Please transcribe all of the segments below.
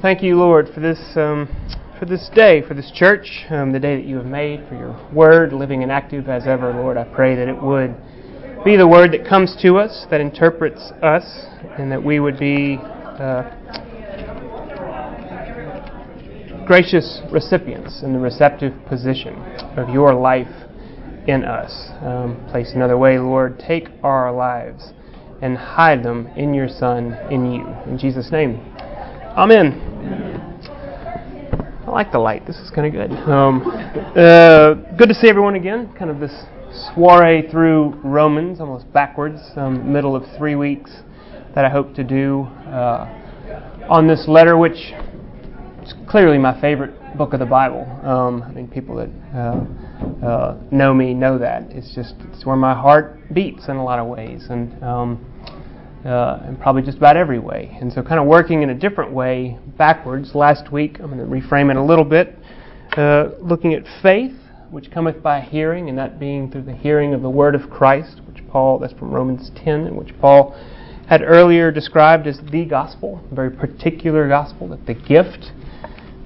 Thank you, Lord, for this um, for this day, for this church, um, the day that you have made, for your word, living and active as ever, Lord. I pray that it would be the word that comes to us, that interprets us, and that we would be uh, gracious recipients in the receptive position of your life in us. Um, place another way, Lord, take our lives and hide them in your Son, in you. In Jesus' name. Amen. I like the light. This is kind of good. Um, uh, good to see everyone again. Kind of this soiree through Romans, almost backwards, um, middle of three weeks that I hope to do uh, on this letter, which is clearly my favorite book of the Bible. Um, I mean, people that uh, uh, know me know that. It's just it's where my heart beats in a lot of ways, and um, uh, and probably just about every way. And so, kind of working in a different way backwards. Last week, I'm going to reframe it a little bit, uh, looking at faith, which cometh by hearing, and that being through the hearing of the word of Christ, which Paul, that's from Romans 10, in which Paul had earlier described as the gospel, a very particular gospel, that the gift,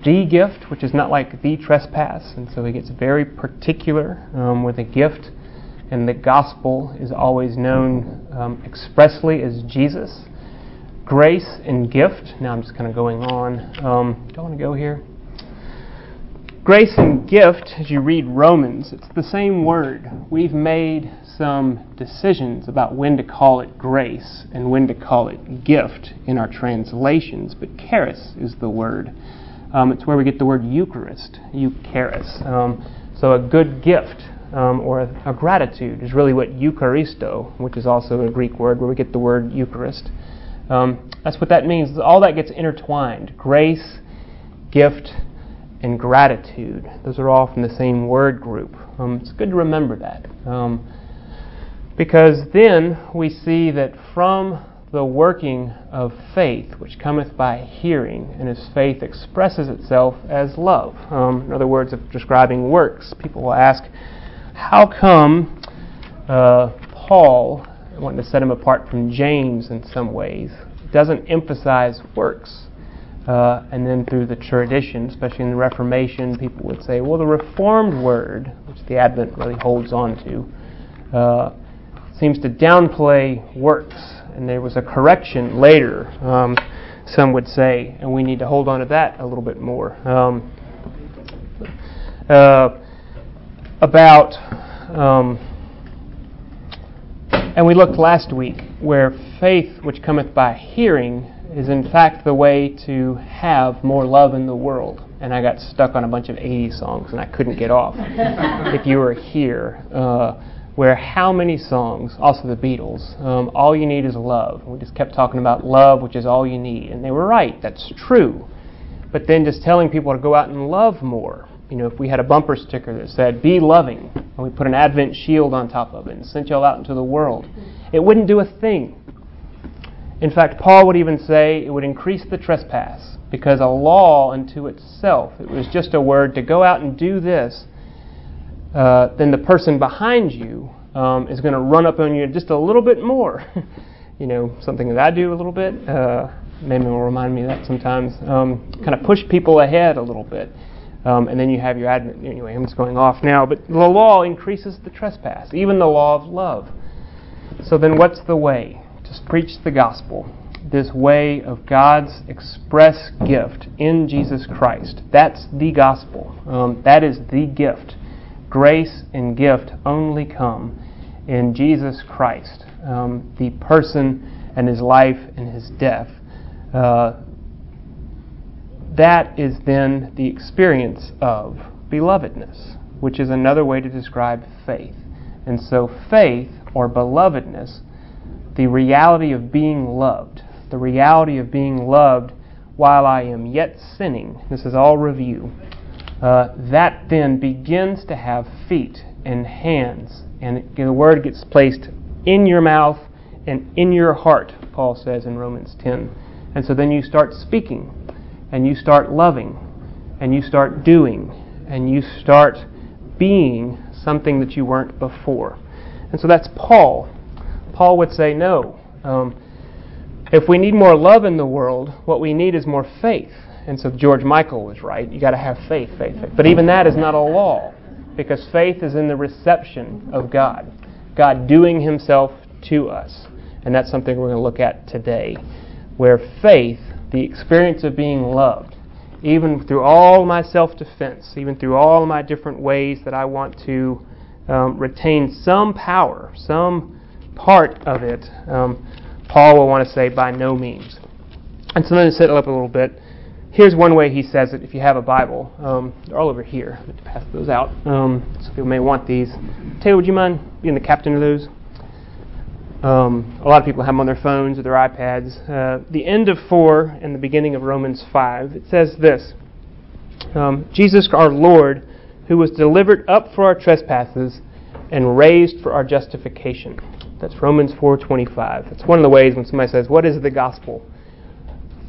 the gift, which is not like the trespass, and so he gets very particular um, with a gift and the gospel is always known um, expressly as Jesus. Grace and gift. Now I'm just kind of going on. Um, do I want to go here? Grace and gift, as you read Romans, it's the same word. We've made some decisions about when to call it grace and when to call it gift in our translations, but charis is the word. Um, it's where we get the word Eucharist, Eucharis. Um, so a good gift um, or a, a, gratitude is really what Eucharisto, which is also a Greek word where we get the word Eucharist. Um, that's what that means. All that gets intertwined grace, gift, and gratitude. Those are all from the same word group. Um, it's good to remember that. Um, because then we see that from the working of faith, which cometh by hearing, and as faith expresses itself as love. Um, in other words, of describing works, people will ask, how come uh, Paul, wanting to set him apart from James in some ways, doesn't emphasize works? Uh, and then through the tradition, especially in the Reformation, people would say, well, the Reformed word, which the Advent really holds on to, uh, seems to downplay works. And there was a correction later, um, some would say, and we need to hold on to that a little bit more. Um, uh, about, um, and we looked last week where faith which cometh by hearing is in fact the way to have more love in the world. And I got stuck on a bunch of 80s songs and I couldn't get off. if you were here, uh, where how many songs, also the Beatles, um, all you need is love. We just kept talking about love, which is all you need. And they were right, that's true. But then just telling people to go out and love more you know, if we had a bumper sticker that said, Be loving, and we put an Advent shield on top of it and sent y'all out into the world, it wouldn't do a thing. In fact, Paul would even say it would increase the trespass because a law unto itself, it was just a word to go out and do this, uh, then the person behind you um, is going to run up on you just a little bit more. you know, something that I do a little bit. Uh, maybe will remind me of that sometimes. Um, kind of push people ahead a little bit. Um, and then you have your admin. Anyway, I'm just going off now. But the law increases the trespass, even the law of love. So then, what's the way? Just preach the gospel. This way of God's express gift in Jesus Christ. That's the gospel. Um, that is the gift. Grace and gift only come in Jesus Christ, um, the person and his life and his death. Uh, that is then the experience of belovedness, which is another way to describe faith. And so, faith or belovedness, the reality of being loved, the reality of being loved while I am yet sinning, this is all review, uh, that then begins to have feet and hands, and the word gets placed in your mouth and in your heart, Paul says in Romans 10. And so then you start speaking and you start loving and you start doing and you start being something that you weren't before. And so that's Paul. Paul would say, no. Um, if we need more love in the world, what we need is more faith. And so George Michael was right. You got to have faith, faith, faith. But even that is not a law because faith is in the reception of God, God doing Himself to us. And that's something we're going to look at today, where faith, the experience of being loved, even through all my self defense, even through all my different ways that I want to um, retain some power, some part of it, um, Paul will want to say, by no means. And so let me set it up a little bit. Here's one way he says it if you have a Bible. Um, they're all over here. Pass those out. Um, some people may want these. Taylor, would you mind being the captain of those? Um, a lot of people have them on their phones or their iPads. Uh, the end of 4 and the beginning of Romans 5, it says this um, Jesus, our Lord, who was delivered up for our trespasses and raised for our justification. That's Romans 4:25. That's one of the ways when somebody says, "What is the gospel?"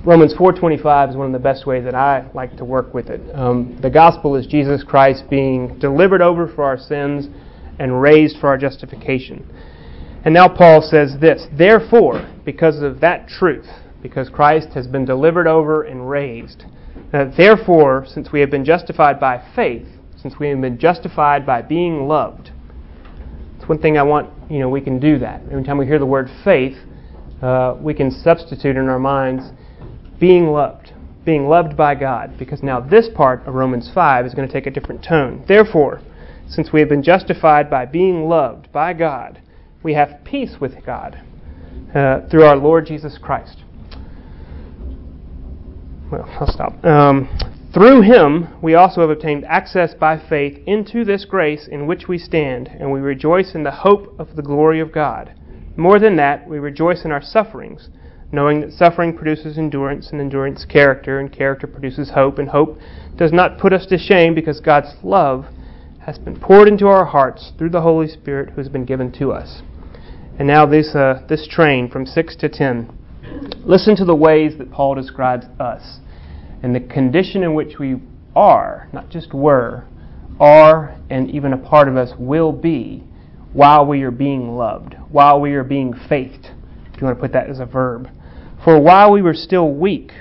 Romans 4:25 is one of the best ways that I like to work with it. Um, the gospel is Jesus Christ being delivered over for our sins and raised for our justification. And now Paul says this Therefore, because of that truth, because Christ has been delivered over and raised, therefore, since we have been justified by faith, since we have been justified by being loved, it's one thing I want, you know, we can do that. Every time we hear the word faith, uh, we can substitute in our minds being loved, being loved by God, because now this part of Romans 5 is going to take a different tone. Therefore, since we have been justified by being loved by God, we have peace with God uh, through our Lord Jesus Christ. Well, I'll stop. Um, through him, we also have obtained access by faith into this grace in which we stand, and we rejoice in the hope of the glory of God. More than that, we rejoice in our sufferings, knowing that suffering produces endurance, and endurance character, and character produces hope, and hope does not put us to shame because God's love has been poured into our hearts through the Holy Spirit who has been given to us. And now this, uh, this train from 6 to 10. Listen to the ways that Paul describes us and the condition in which we are, not just were, are, and even a part of us will be while we are being loved, while we are being faithed, if you want to put that as a verb. For while we were still weak,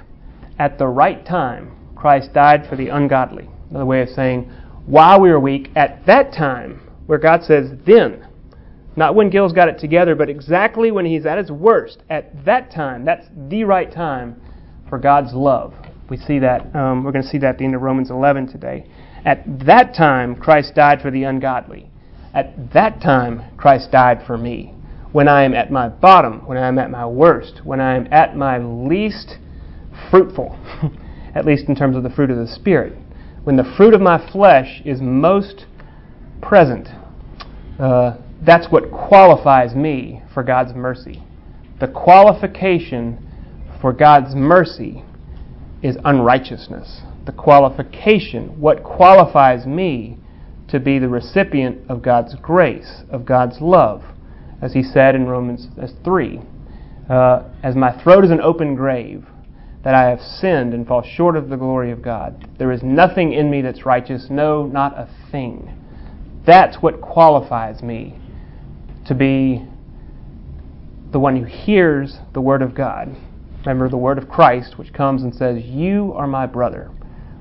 at the right time, Christ died for the ungodly. Another way of saying, while we were weak, at that time, where God says, then, not when Gil's got it together, but exactly when he's at his worst, at that time, that's the right time for God's love. We see that, um, we're going to see that at the end of Romans 11 today. At that time, Christ died for the ungodly. At that time, Christ died for me. When I am at my bottom, when I am at my worst, when I am at my least fruitful, at least in terms of the fruit of the Spirit, when the fruit of my flesh is most present, uh, that's what qualifies me for God's mercy. The qualification for God's mercy is unrighteousness. The qualification, what qualifies me to be the recipient of God's grace, of God's love, as he said in Romans 3. Uh, as my throat is an open grave, that I have sinned and fall short of the glory of God. There is nothing in me that's righteous, no, not a thing. That's what qualifies me to be the one who hears the Word of God Remember the word of Christ, which comes and says, You are my brother.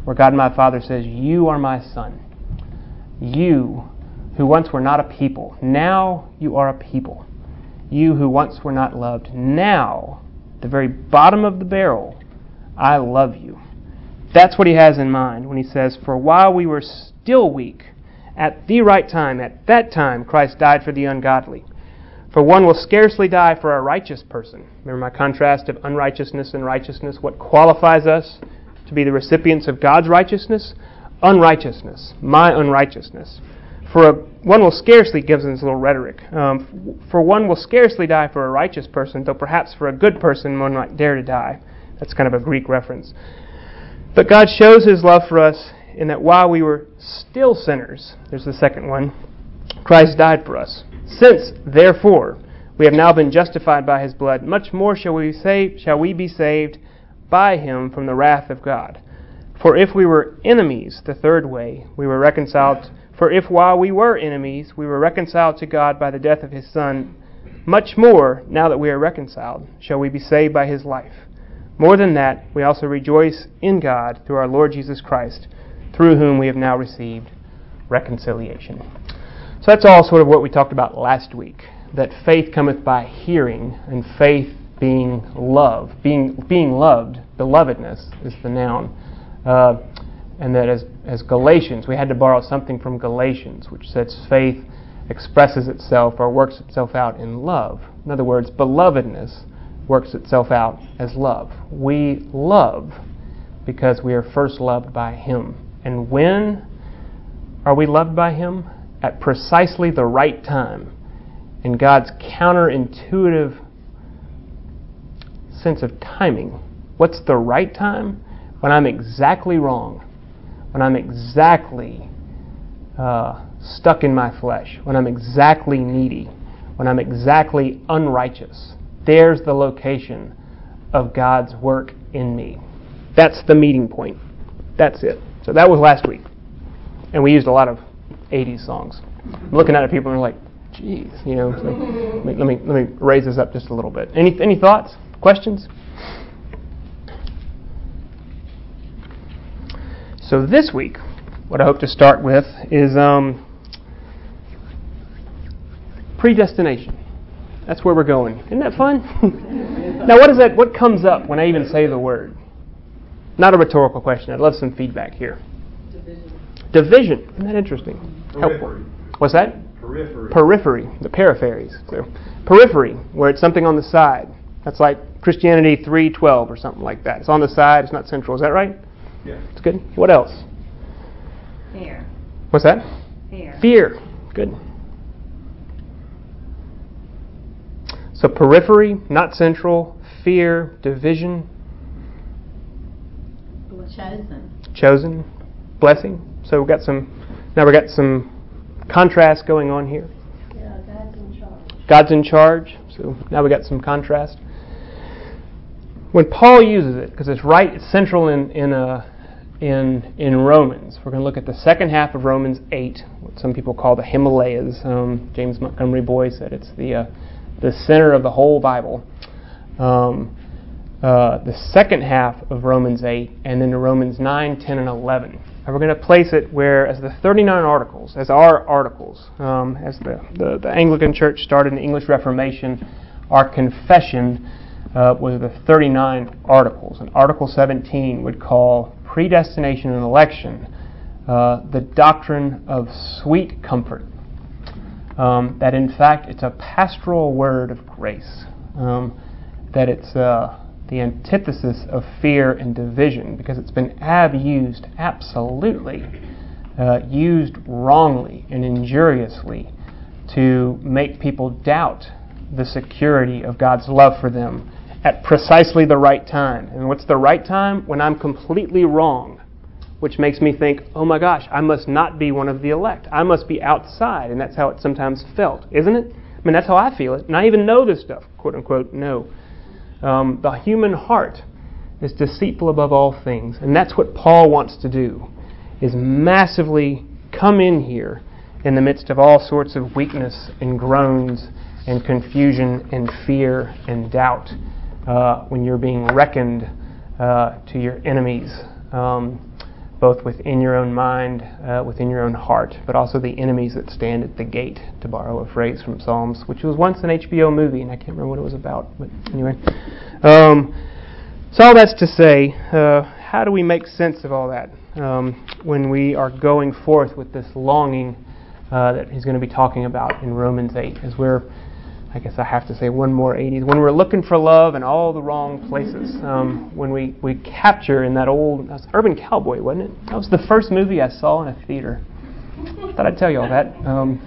Where God my Father says, You are my son. You, who once were not a people, now you are a people. You who once were not loved, now, the very bottom of the barrel, I love you. That's what he has in mind when he says, For while we were still weak, at the right time, at that time, Christ died for the ungodly. For one will scarcely die for a righteous person. Remember my contrast of unrighteousness and righteousness? What qualifies us to be the recipients of God's righteousness? Unrighteousness, my unrighteousness. For a, one will scarcely, gives us a little rhetoric, um, for one will scarcely die for a righteous person, though perhaps for a good person one might dare to die. That's kind of a Greek reference. But God shows his love for us in that while we were still sinners, there's the second one, Christ died for us. Since, therefore, we have now been justified by his blood, much more shall we, save, shall we be saved by him from the wrath of God. For if we were enemies, the third way, we were reconciled. For if while we were enemies, we were reconciled to God by the death of his Son, much more, now that we are reconciled, shall we be saved by his life. More than that, we also rejoice in God through our Lord Jesus Christ, through whom we have now received reconciliation. So that's all sort of what we talked about last week. That faith cometh by hearing, and faith being love. Being, being loved, belovedness is the noun. Uh, and that as, as Galatians, we had to borrow something from Galatians, which says faith expresses itself or works itself out in love. In other words, belovedness works itself out as love. We love because we are first loved by Him. And when are we loved by Him? At precisely the right time. In God's counterintuitive sense of timing. What's the right time? When I'm exactly wrong. When I'm exactly uh, stuck in my flesh. When I'm exactly needy. When I'm exactly unrighteous. There's the location of God's work in me. That's the meeting point. That's it. So that was last week. And we used a lot of 80s songs. I'm looking at people and they're like, geez, you know, so let, me, let, me, let me raise this up just a little bit. Any, any thoughts? Questions? So this week, what I hope to start with is um, predestination. That's where we're going. Isn't that fun? now, what is that? What comes up when I even say the word? Not a rhetorical question. I'd love some feedback here. Division. Division. Isn't that interesting? Helpful. What's that? Periphery. Periphery. The peripheries. So, periphery, where it's something on the side. That's like Christianity 3.12 or something like that. It's on the side, it's not central. Is that right? Yeah. It's good. What else? Fear. What's that? Fear. Fear. Good. So periphery, not central, fear, division. Chosen. Chosen. Blessing. So we've got some now we've got some contrast going on here. Yeah, God's in charge. God's in charge. So now we got some contrast when Paul uses it, because it's right, it's central in in uh, in in Romans. We're going to look at the second half of Romans eight, what some people call the Himalayas. Um, James Montgomery Boice said it's the uh, the center of the whole Bible. Um, uh, the second half of Romans 8, and then to Romans 9, 10, and 11. And we're going to place it where, as the 39 articles, as our articles, um, as the, the, the Anglican Church started in the English Reformation, our confession uh, was the 39 articles. And Article 17 would call predestination and election uh, the doctrine of sweet comfort. Um, that in fact it's a pastoral word of grace. Um, that it's uh, the antithesis of fear and division because it's been abused absolutely, uh, used wrongly and injuriously to make people doubt the security of God's love for them at precisely the right time. And what's the right time? When I'm completely wrong, which makes me think, oh my gosh, I must not be one of the elect. I must be outside. And that's how it sometimes felt, isn't it? I mean, that's how I feel it. And I even know this stuff, quote unquote, no. Um, the human heart is deceitful above all things. And that's what Paul wants to do, is massively come in here in the midst of all sorts of weakness and groans and confusion and fear and doubt uh, when you're being reckoned uh, to your enemies, um, both within your own mind, uh, within your own heart, but also the enemies that stand at the gate, to borrow a phrase from Psalms, which was once an HBO movie, and I can't remember what it was about, but anyway. Um, so, all that's to say, uh, how do we make sense of all that um, when we are going forth with this longing uh, that he's going to be talking about in Romans 8 as we're I guess I have to say one more 80s. When we're looking for love in all the wrong places, um, when we, we capture in that old that Urban Cowboy, wasn't it? That was the first movie I saw in a theater. Thought I'd tell you all that. Um,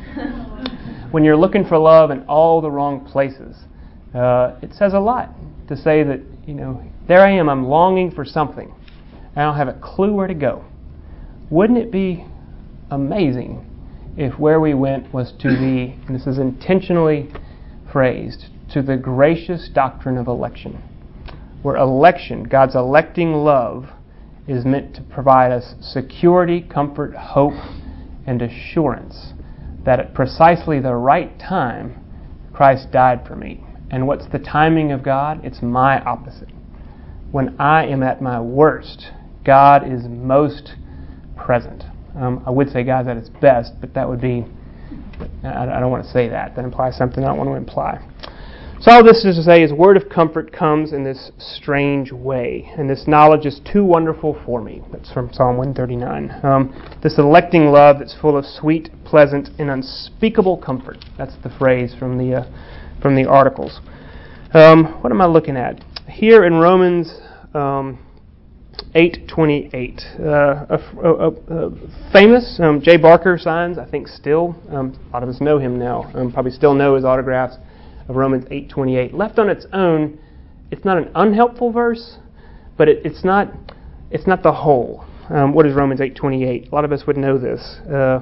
when you're looking for love in all the wrong places, uh, it says a lot to say that you know there I am. I'm longing for something. I don't have a clue where to go. Wouldn't it be amazing if where we went was to the, and this is intentionally praised to the gracious doctrine of election, where election, God's electing love, is meant to provide us security, comfort, hope, and assurance that at precisely the right time, Christ died for me. And what's the timing of God? It's my opposite. when I am at my worst, God is most present. Um, I would say God's at its best, but that would be, I, I don't want to say that. That implies something I don't want to imply. So, all this is to say is, word of comfort comes in this strange way, and this knowledge is too wonderful for me. That's from Psalm 139. Um, this electing love that's full of sweet, pleasant, and unspeakable comfort. That's the phrase from the uh, from the articles. Um, what am I looking at here in Romans? Um, 828. Uh, a, a, a, famous um, Jay Barker signs, I think still, um, a lot of us know him now, um, probably still know his autographs of Romans 8:28. Left on its own, it's not an unhelpful verse, but it, it's not it's not the whole. Um, what is Romans 8:28? A lot of us would know this. Uh,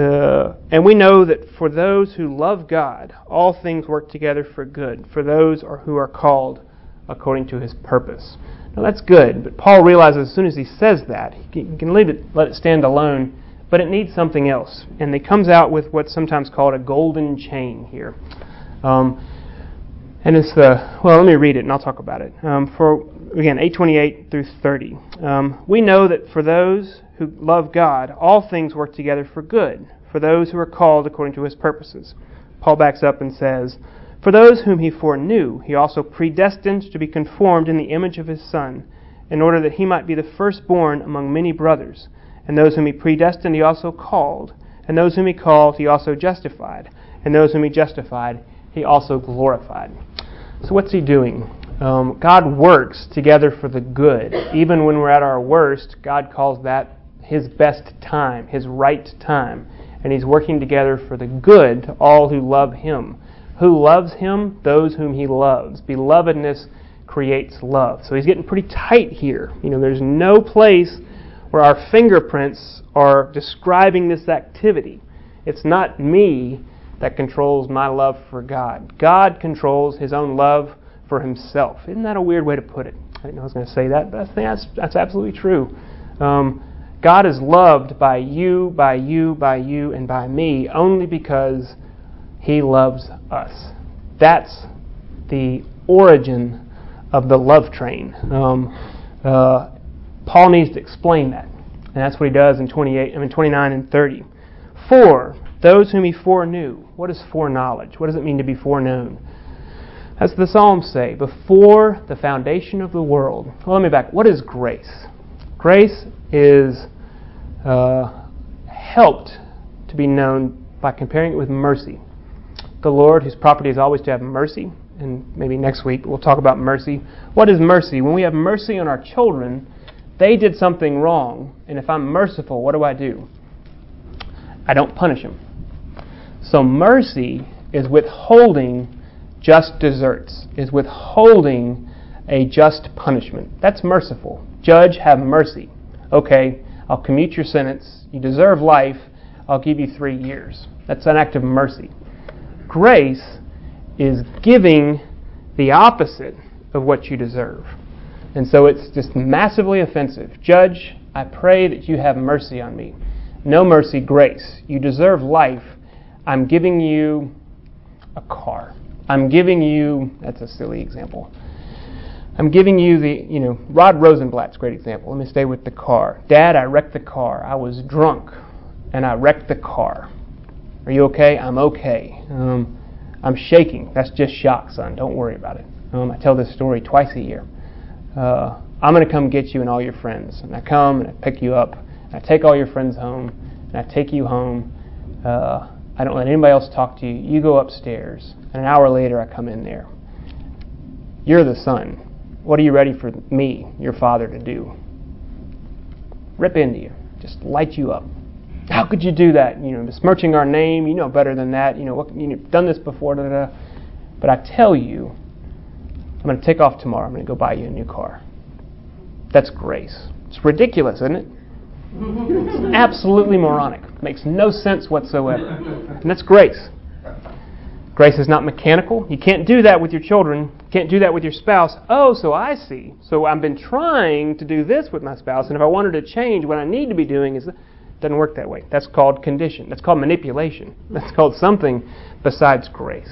uh, and we know that for those who love God, all things work together for good, for those are, who are called according to his purpose. Now that's good, but Paul realizes as soon as he says that, he can, leave it, let it stand alone, but it needs something else. And he comes out with what's sometimes called a golden chain here. Um, and it's the, well, let me read it and I'll talk about it. Um, for, again, 828 through 30. Um, we know that for those who love God, all things work together for good, for those who are called according to his purposes. Paul backs up and says, For those whom he foreknew, he also predestined to be conformed in the image of his Son, in order that he might be the firstborn among many brothers. And those whom he predestined, he also called. And those whom he called, he also justified. And those whom he justified, he also glorified. So, what's he doing? Um, God works together for the good. Even when we're at our worst, God calls that his best time, his right time. And he's working together for the good to all who love him. Who loves him? Those whom he loves. Belovedness creates love. So he's getting pretty tight here. You know, there's no place where our fingerprints are describing this activity. It's not me that controls my love for God. God controls his own love for himself. Isn't that a weird way to put it? I didn't know I was going to say that, but I think that's, that's absolutely true. Um, God is loved by you, by you, by you, and by me only because he loves us. That's the origin of the love train. Um, uh, Paul needs to explain that, and that's what he does in 28, I mean 29 and 30. For those whom he foreknew. What is foreknowledge? What does it mean to be foreknown? As the Psalms say, before the foundation of the world. Well, let me back. What is grace? Grace is uh, helped to be known by comparing it with mercy. The Lord, whose property is always to have mercy, and maybe next week we'll talk about mercy. What is mercy? When we have mercy on our children, they did something wrong, and if I'm merciful, what do I do? I don't punish them. So mercy is withholding just deserts, is withholding a just punishment. That's merciful. Judge, have mercy. Okay, I'll commute your sentence. You deserve life. I'll give you three years. That's an act of mercy. Grace is giving the opposite of what you deserve. And so it's just massively offensive. Judge, I pray that you have mercy on me. No mercy, grace. You deserve life. I'm giving you a car. I'm giving you, that's a silly example. I'm giving you the, you know, Rod Rosenbladt's great example. Let me stay with the car. Dad, I wrecked the car. I was drunk and I wrecked the car. Are you okay? I'm okay. Um, I'm shaking. That's just shock, son. Don't worry about it. Um, I tell this story twice a year. Uh, I'm going to come get you and all your friends. And I come and I pick you up. And I take all your friends home. And I take you home. Uh, I don't let anybody else talk to you. You go upstairs. And an hour later, I come in there. You're the son. What are you ready for me, your father, to do? Rip into you. Just light you up. How could you do that? You know, besmirching our name. You know better than that. You know, what, you know, done this before. Da, da, da. But I tell you, I'm going to take off tomorrow. I'm going to go buy you a new car. That's grace. It's ridiculous, isn't it? It's absolutely moronic. Makes no sense whatsoever. And that's grace. Grace is not mechanical. You can't do that with your children. You can't do that with your spouse. Oh, so I see. So I've been trying to do this with my spouse, and if I wanted to change, what I need to be doing is. Doesn't work that way. That's called condition. That's called manipulation. That's called something besides grace,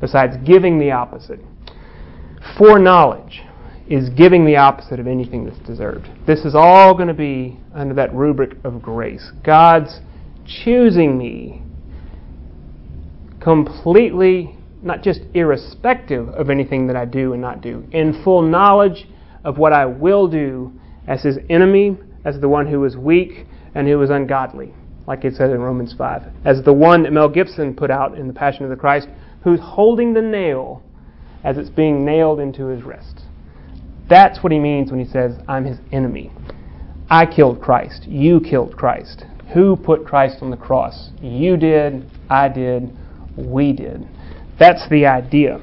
besides giving the opposite. Foreknowledge. is giving the opposite of anything that's deserved. This is all going to be under that rubric of grace. God's choosing me completely, not just irrespective of anything that I do and not do, in full knowledge of what I will do as his enemy, as the one who is weak and who is ungodly, like it says in Romans 5, as the one that Mel Gibson put out in The Passion of the Christ, who's holding the nail as it's being nailed into his wrist. That's what he means when he says, I'm his enemy. I killed Christ. You killed Christ. Who put Christ on the cross? You did. I did. We did. That's the idea.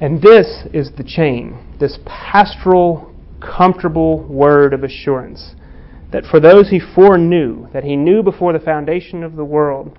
And this is the chain, this pastoral, comfortable word of assurance that for those he foreknew, that he knew before the foundation of the world,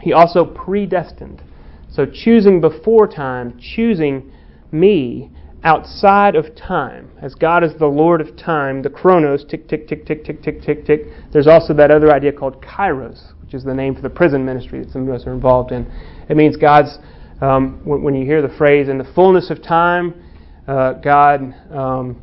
he also predestined. So choosing before time, choosing me outside of time, as God is the Lord of time, the chronos, tick, tick, tick, tick, tick, tick, tick, tick. There's also that other idea called kairos, which is the name for the prison ministry that some of us are involved in. It means God's, um, when, you hear the phrase, in the fullness of time, uh, God um,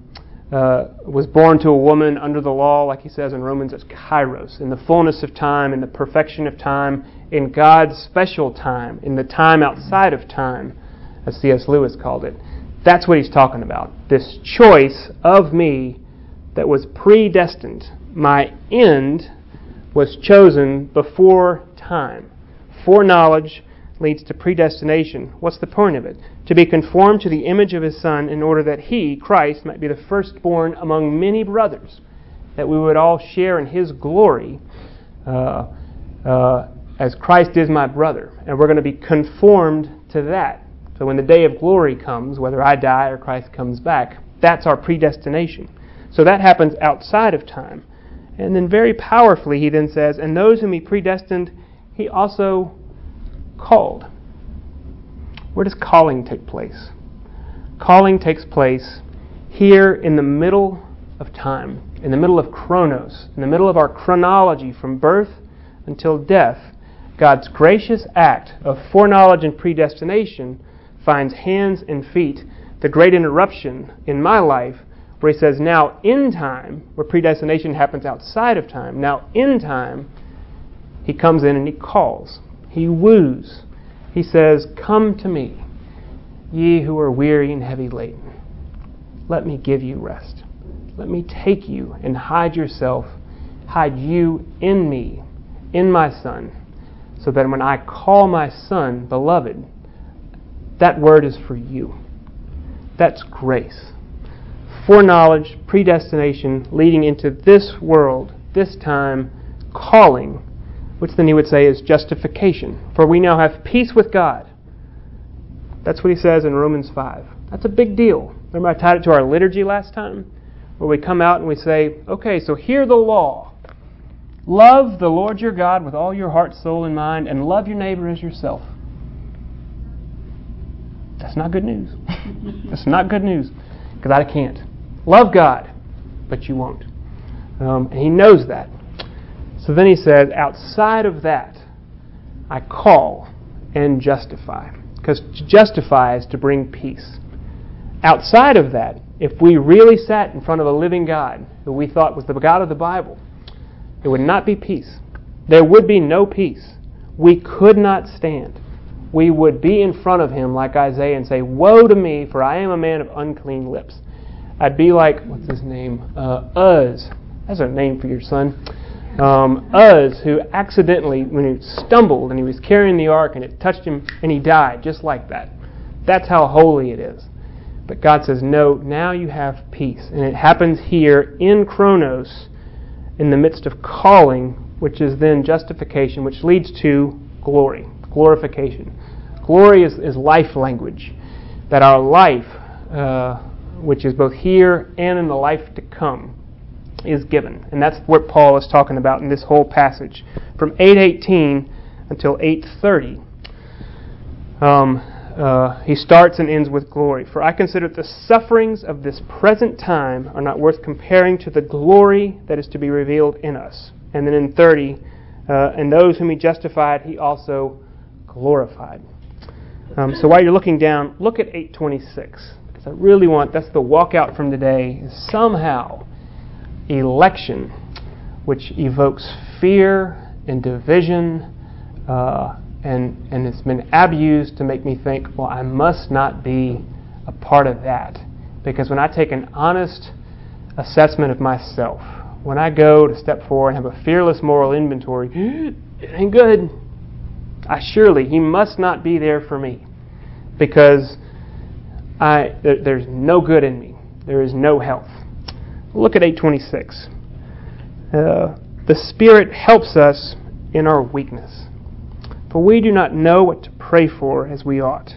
uh, was born to a woman under the law, like he says in Romans, it's kairos. In the fullness of time, in the perfection of time, in God's special time, in the time outside of time, as C.S. Lewis called it. That's what he's talking about. This choice of me that was predestined. My end was chosen before time. Foreknowledge leads to predestination. What's the point of it? To be conformed to the image of his Son in order that he, Christ, might be the firstborn among many brothers, that we would all share in his glory uh, uh, as Christ is my brother. And we're going to be conformed to that. So when the day of glory comes, whether I die or Christ comes back, that's our predestination. So that happens outside of time. And then very powerfully, he then says, And those whom he predestined, he also called. Where does calling take place? Calling takes place here in the middle of time, in the middle of chronos, in the middle of our chronology from birth until death. God's gracious act of foreknowledge and predestination finds hands and feet, the great interruption in my life where he says, now in time, where predestination happens outside of time, now in time, he comes in and he calls. He woos. He says, Come to me, ye who are weary and heavy laden. Let me give you rest. Let me take you and hide yourself, hide you in me, in my Son, so that when I call my Son, beloved, that word is for you. That's grace. Foreknowledge, predestination, leading into this world, this time, calling, which then he would say is justification. For we now have peace with God. That's what he says in Romans 5. That's a big deal. Remember, I tied it to our liturgy last time? Where we come out and we say, okay, so hear the law. Love the Lord your God with all your heart, soul, and mind, and love your neighbor as yourself. That's not good news. That's not good news because I can't. Love God, but you won't. Um, and he knows that. So then he says, outside of that, I call and justify. Because to justify is to bring peace. Outside of that, if we really sat in front of a living God who we thought was the God of the Bible, it would not be peace. There would be no peace. We could not stand we would be in front of him like Isaiah and say, Woe to me, for I am a man of unclean lips. I'd be like, what's his name? Uh, Uz. That's a name for your son. Um, Uz, who accidentally, when he stumbled and he was carrying the ark and it touched him and he died, just like that. That's how holy it is. But God says, No, now you have peace. And it happens here in Chronos, in the midst of calling, which is then justification, which leads to glory glorification. Glory is, is life language. That our life, uh, which is both here and in the life to come, is given. And that's what Paul is talking about in this whole passage. From 818 until 830, um, uh, he starts and ends with glory. For I consider the sufferings of this present time are not worth comparing to the glory that is to be revealed in us. And then in 30, uh, and those whom he justified, he also glorified. Um, so while you're looking down, look at 826 because I really want, that's the walkout from today, somehow election, which evokes fear and division, uh, and, and it's been abused to make me think, well, I must not be a part of that. Because when I take an honest assessment of myself, when I go to step forward and have a fearless moral inventory, it ain't good. I surely, he must not be there for me because I, there, there's no good in me. There is no health. Look at 826. Uh, the Spirit helps us in our weakness. For we do not know what to pray for as we ought,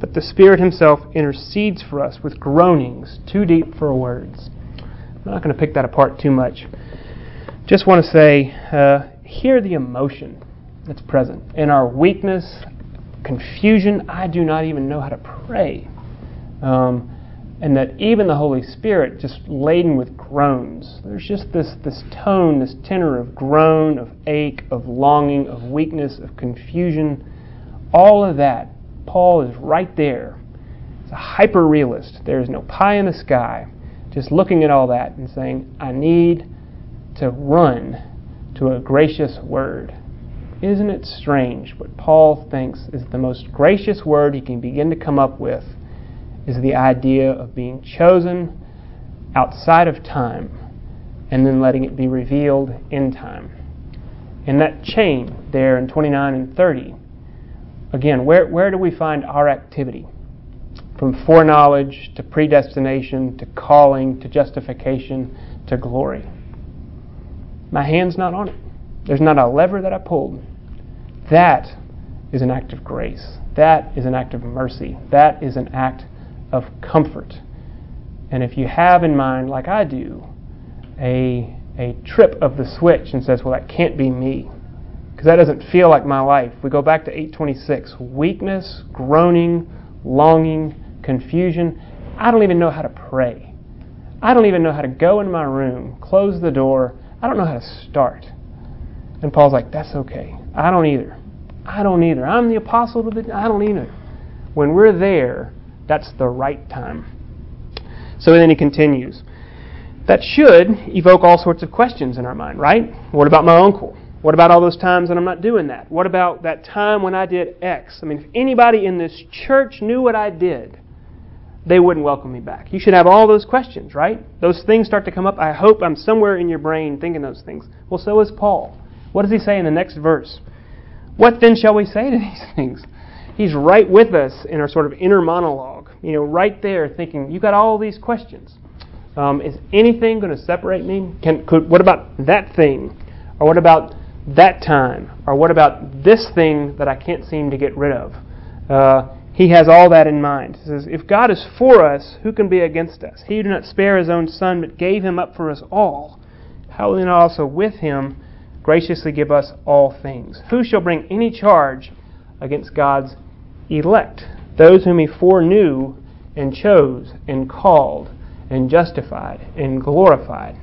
but the Spirit Himself intercedes for us with groanings too deep for words. I'm not going to pick that apart too much. Just want to say, uh, hear the emotion that's present. In our weakness, confusion, I do not even know how to pray. Um, and that even the Holy Spirit, just laden with groans, there's just this, this tone, this tenor of groan, of ache, of longing, of weakness, of confusion. All of that, Paul is right there. It's a hyper realist. There is no pie in the sky. Just looking at all that and saying, I need to run to a gracious word. Isn't it strange what Paul thinks is the most gracious word he can begin to come up with is the idea of being chosen outside of time and then letting it be revealed in time. In that chain there in 29 and 30, again, where, where do we find our activity? From foreknowledge to predestination to calling to justification to glory. My hand's not on it. There's not a lever that I pulled. That is an act of grace. That is an act of mercy. That is an act of comfort. And if you have in mind, like I do, a, a trip of the switch and says, well, that can't be me, because that doesn't feel like my life. We go back to 826 weakness, groaning, longing, confusion. I don't even know how to pray. I don't even know how to go in my room, close the door. I don't know how to start. And Paul's like, that's okay. I don't either. I don't either. I'm the apostle to the. I don't either. When we're there, that's the right time. So then he continues. That should evoke all sorts of questions in our mind, right? What about my uncle? What about all those times that I'm not doing that? What about that time when I did X? I mean, if anybody in this church knew what I did, they wouldn't welcome me back. You should have all those questions, right? Those things start to come up. I hope I'm somewhere in your brain thinking those things. Well, so is Paul. What does he say in the next verse? What then shall we say to these things? He's right with us in our sort of inner monologue, you know, right there thinking, you got all these questions. Um, is anything going to separate me? Can, could, what about that thing? Or what about that time? Or what about this thing that I can't seem to get rid of? Uh, he has all that in mind. He says, If God is for us, who can be against us? He did not spare his own son, but gave him up for us all. How will he not also with him graciously give us all things? Who shall bring any charge against God's elect, those whom he foreknew and chose and called and justified and glorified.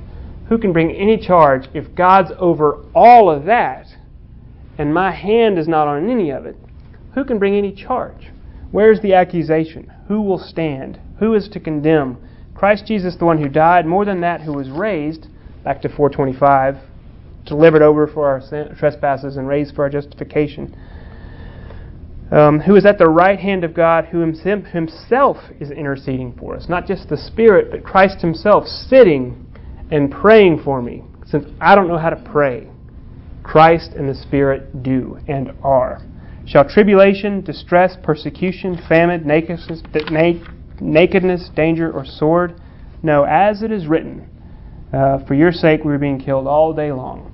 Who can bring any charge if God's over all of that and my hand is not on any of it? Who can bring any charge? Where's the accusation? Who will stand? Who is to condemn? Christ Jesus, the one who died, more than that, who was raised, back to 425, delivered over for our trespasses and raised for our justification um, who is at the right hand of God, who himself is interceding for us. Not just the Spirit, but Christ himself sitting and praying for me. Since I don't know how to pray, Christ and the Spirit do and are. Shall tribulation, distress, persecution, famine, nakedness, nakedness danger, or sword? No, as it is written, uh, for your sake we are being killed all day long.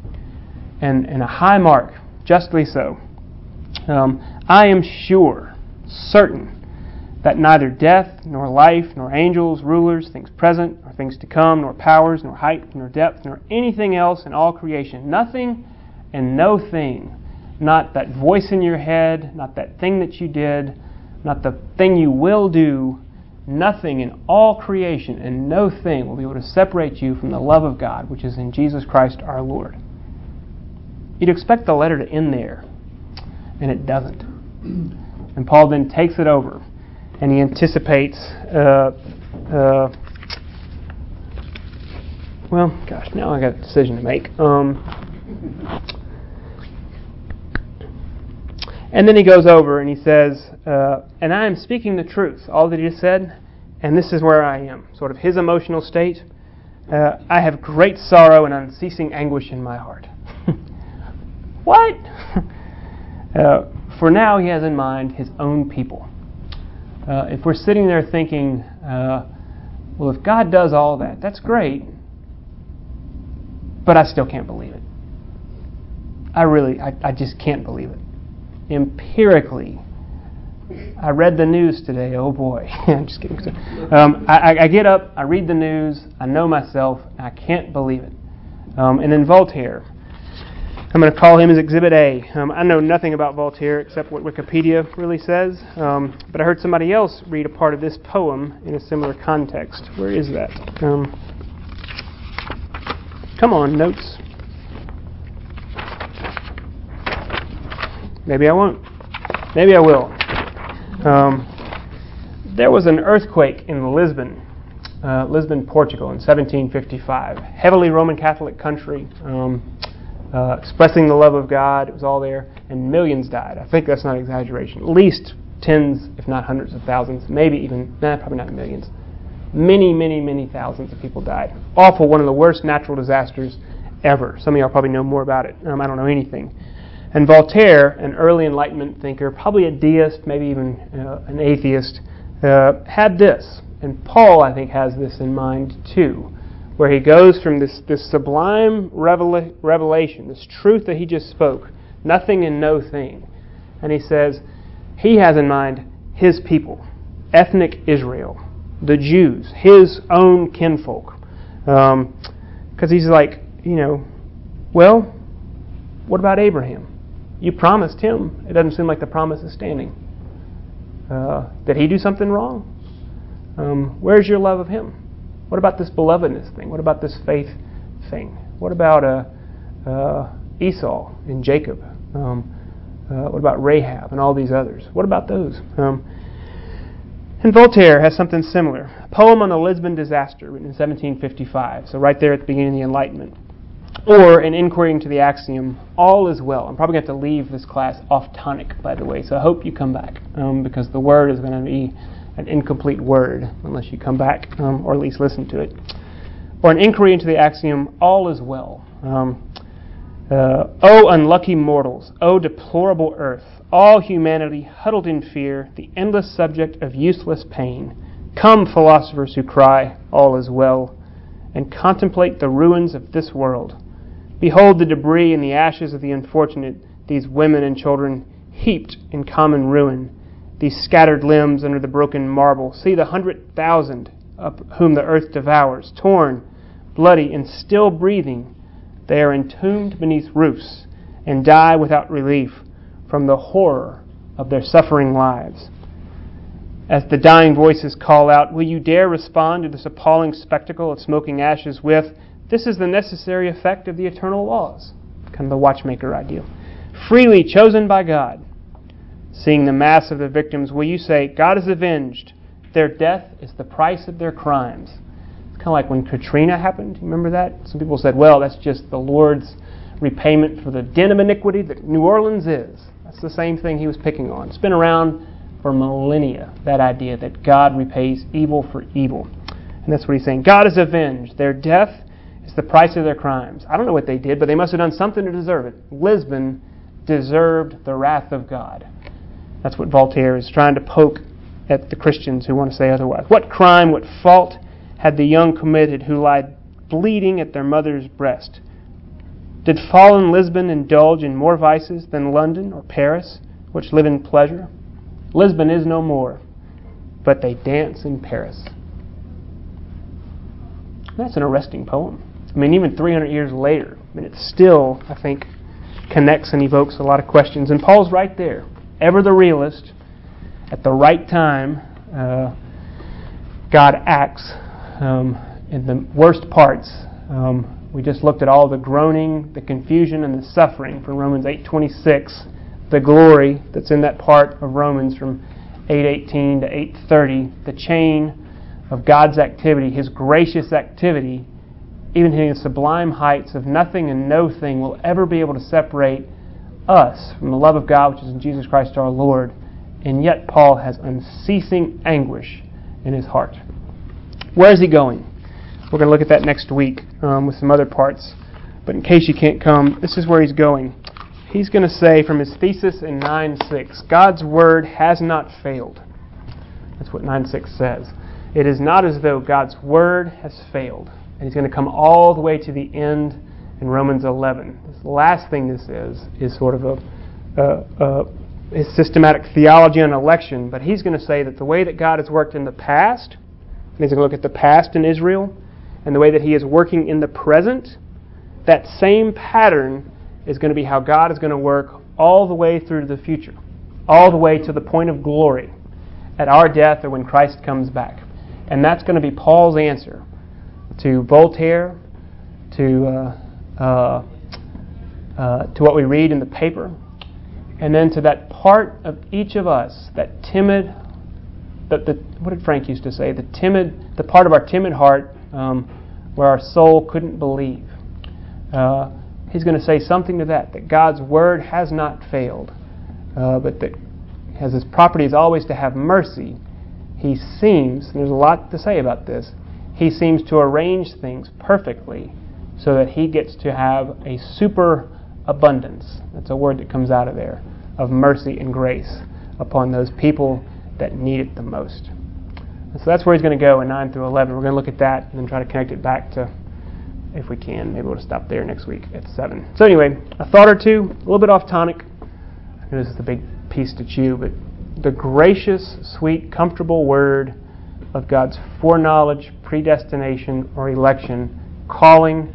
And, and a high mark, justly so. Um, I am sure, certain, that neither death, nor life, nor angels, rulers, things present, or things to come, nor powers, nor height, nor depth, nor anything else in all creation, nothing and no thing, not that voice in your head, not that thing that you did, not the thing you will do, nothing in all creation and no thing will be able to separate you from the love of God, which is in Jesus Christ our Lord. You'd expect the letter to end there and it doesn't. And Paul then takes it over and he anticipates. Uh, uh, well, gosh, now I got a decision to make. Um, and then he goes over and he says, uh, And I am speaking the truth, all that he said, and this is where I am. Sort of his emotional state. Uh, I have great sorrow and unceasing anguish in my heart. what? uh, for now, he has in mind his own people. Uh, if we're sitting there thinking, uh, well, if God does all that, that's great, but I still can't believe it. I really, I, I just can't believe it. Empirically, I read the news today. Oh boy, I'm just kidding. Um, I, I, get up, I read the news, I know myself, I can't believe it. Um, and then Voltaire, I'm going to call him as Exhibit A. Um, I know nothing about Voltaire except what Wikipedia really says, um, but I heard somebody else read a part of this poem in a similar context. Where is that? Um, come on, notes. Maybe I won't. Maybe I will. Um, there was an earthquake in Lisbon, uh, Lisbon, Portugal, in 1755. Heavily Roman Catholic country, um, uh, expressing the love of God. It was all there, and millions died. I think that's not exaggeration. At least tens, if not hundreds of thousands, maybe even, nah, probably not millions. Many, many, many thousands of people died. Awful, one of the worst natural disasters ever. Some of y'all probably know more about it. Um, I don't know anything. And Voltaire, an early Enlightenment thinker, probably a deist, maybe even uh, an atheist, uh, had this. And Paul, I think, has this in mind too, where he goes from this, this sublime revela- revelation, this truth that he just spoke, nothing and no thing. And he says, he has in mind his people, ethnic Israel, the Jews, his own kinfolk. Because um, he's like, you know, well, what about Abraham? You promised him. It doesn't seem like the promise is standing. Uh, did he do something wrong? Um, where's your love of him? What about this belovedness thing? What about this faith thing? What about uh, uh, Esau and Jacob? Um, uh, what about Rahab and all these others? What about those? Um, and Voltaire has something similar. A poem on the Lisbon disaster written in 1755, so right there at the beginning of the Enlightenment or an inquiry into the axiom, all is well. I'm probably going to have to leave this class off tonic, by the way, so I hope you come back um, because the word is going to be an incomplete word unless you come back um, or at least listen to it. Or an inquiry into the axiom, all is well. Um, uh, oh, unlucky mortals, oh, deplorable earth, all humanity huddled in fear, the endless subject of useless pain. Come, philosophers who cry, all is well, and contemplate the ruins of this world Behold the debris and the ashes of the unfortunate, these women and children heaped in common ruin, these scattered limbs under the broken marble. See the hundred thousand whom the earth devours, torn, bloody, and still breathing. They are entombed beneath roofs and die without relief from the horror of their suffering lives. As the dying voices call out, Will you dare respond to this appalling spectacle of smoking ashes with, this is the necessary effect of the eternal laws. Kind of the watchmaker ideal. Freely chosen by God. Seeing the mass of the victims, will you say, God is avenged? Their death is the price of their crimes. It's kind of like when Katrina happened. You remember that? Some people said, well, that's just the Lord's repayment for the den of iniquity that New Orleans is. That's the same thing he was picking on. It's been around for millennia, that idea that God repays evil for evil. And that's what he's saying. God is avenged. Their death it's the price of their crimes. I don't know what they did, but they must have done something to deserve it. Lisbon deserved the wrath of God. That's what Voltaire is trying to poke at the Christians who want to say otherwise. What crime, what fault had the young committed who lied bleeding at their mother's breast? Did fallen Lisbon indulge in more vices than London or Paris, which live in pleasure? Lisbon is no more, but they dance in Paris. That's an arresting poem. I mean, even 300 years later, I mean, it still, I think, connects and evokes a lot of questions. And Paul's right there, ever the realist, at the right time. Uh, God acts um, in the worst parts. Um, we just looked at all the groaning, the confusion, and the suffering from Romans 8:26. The glory that's in that part of Romans from 818 to 830, the chain of God's activity, His gracious activity, even hitting the sublime heights of nothing and no thing will ever be able to separate us from the love of God which is in Jesus Christ our Lord. And yet Paul has unceasing anguish in his heart. Where is he going? We're going to look at that next week um, with some other parts. But in case you can't come, this is where he's going. He's going to say from his thesis in 9 6 God's word has not failed. That's what 9 6 says. It is not as though God's word has failed. And he's going to come all the way to the end in Romans 11. This last thing this is, is sort of a, a, a his systematic theology on election, but he's going to say that the way that God has worked in the past, and he's going to look at the past in Israel, and the way that he is working in the present, that same pattern is going to be how God is going to work all the way through to the future, all the way to the point of glory at our death or when Christ comes back. And that's going to be Paul's answer to Voltaire, to, uh, uh, uh, to what we read in the paper, and then to that part of each of us, that timid, that the, what did Frank used to say? The timid, the part of our timid heart um, where our soul couldn't believe. Uh, he's going to say something to that, that God's word has not failed, uh, but that as his property is always to have mercy, he seems, there's a lot to say about this, he seems to arrange things perfectly so that he gets to have a super abundance. That's a word that comes out of there of mercy and grace upon those people that need it the most. And so that's where he's going to go in 9 through 11. We're going to look at that and then try to connect it back to, if we can, maybe we'll stop there next week at 7. So, anyway, a thought or two, a little bit off tonic. I know this is the big piece to chew, but the gracious, sweet, comfortable word of God's foreknowledge, predestination, or election, calling,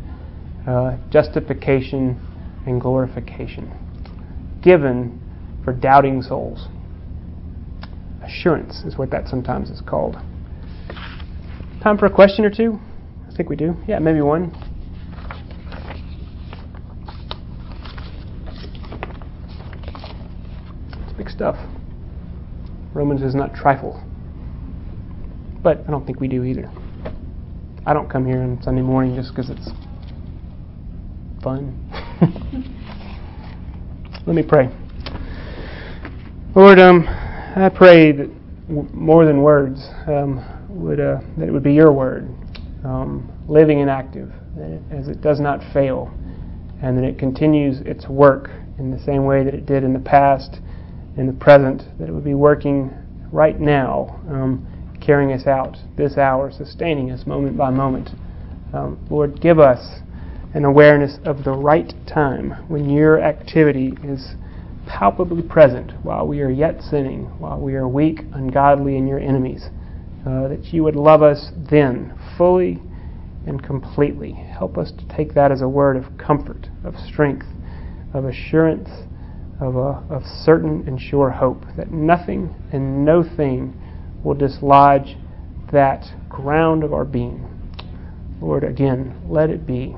uh, justification, and glorification, given for doubting souls. Assurance is what that sometimes is called. Time for a question or two? I think we do. Yeah, maybe one. It's big stuff. Romans is not trifle. But I don't think we do either. I don't come here on Sunday morning just because it's fun. Let me pray. Lord, um, I pray that w- more than words, um, would uh, that it would be Your word, um, living and active, it, as it does not fail, and that it continues its work in the same way that it did in the past, in the present, that it would be working right now, um, carrying us out this hour, sustaining us moment by moment. Um, Lord, give us an awareness of the right time when Your activity is palpably present while we are yet sinning, while we are weak, ungodly, and your enemies. Uh, that you would love us then, fully and completely. Help us to take that as a word of comfort, of strength, of assurance, of, a, of certain and sure hope that nothing and no thing will dislodge that ground of our being. Lord, again, let it be.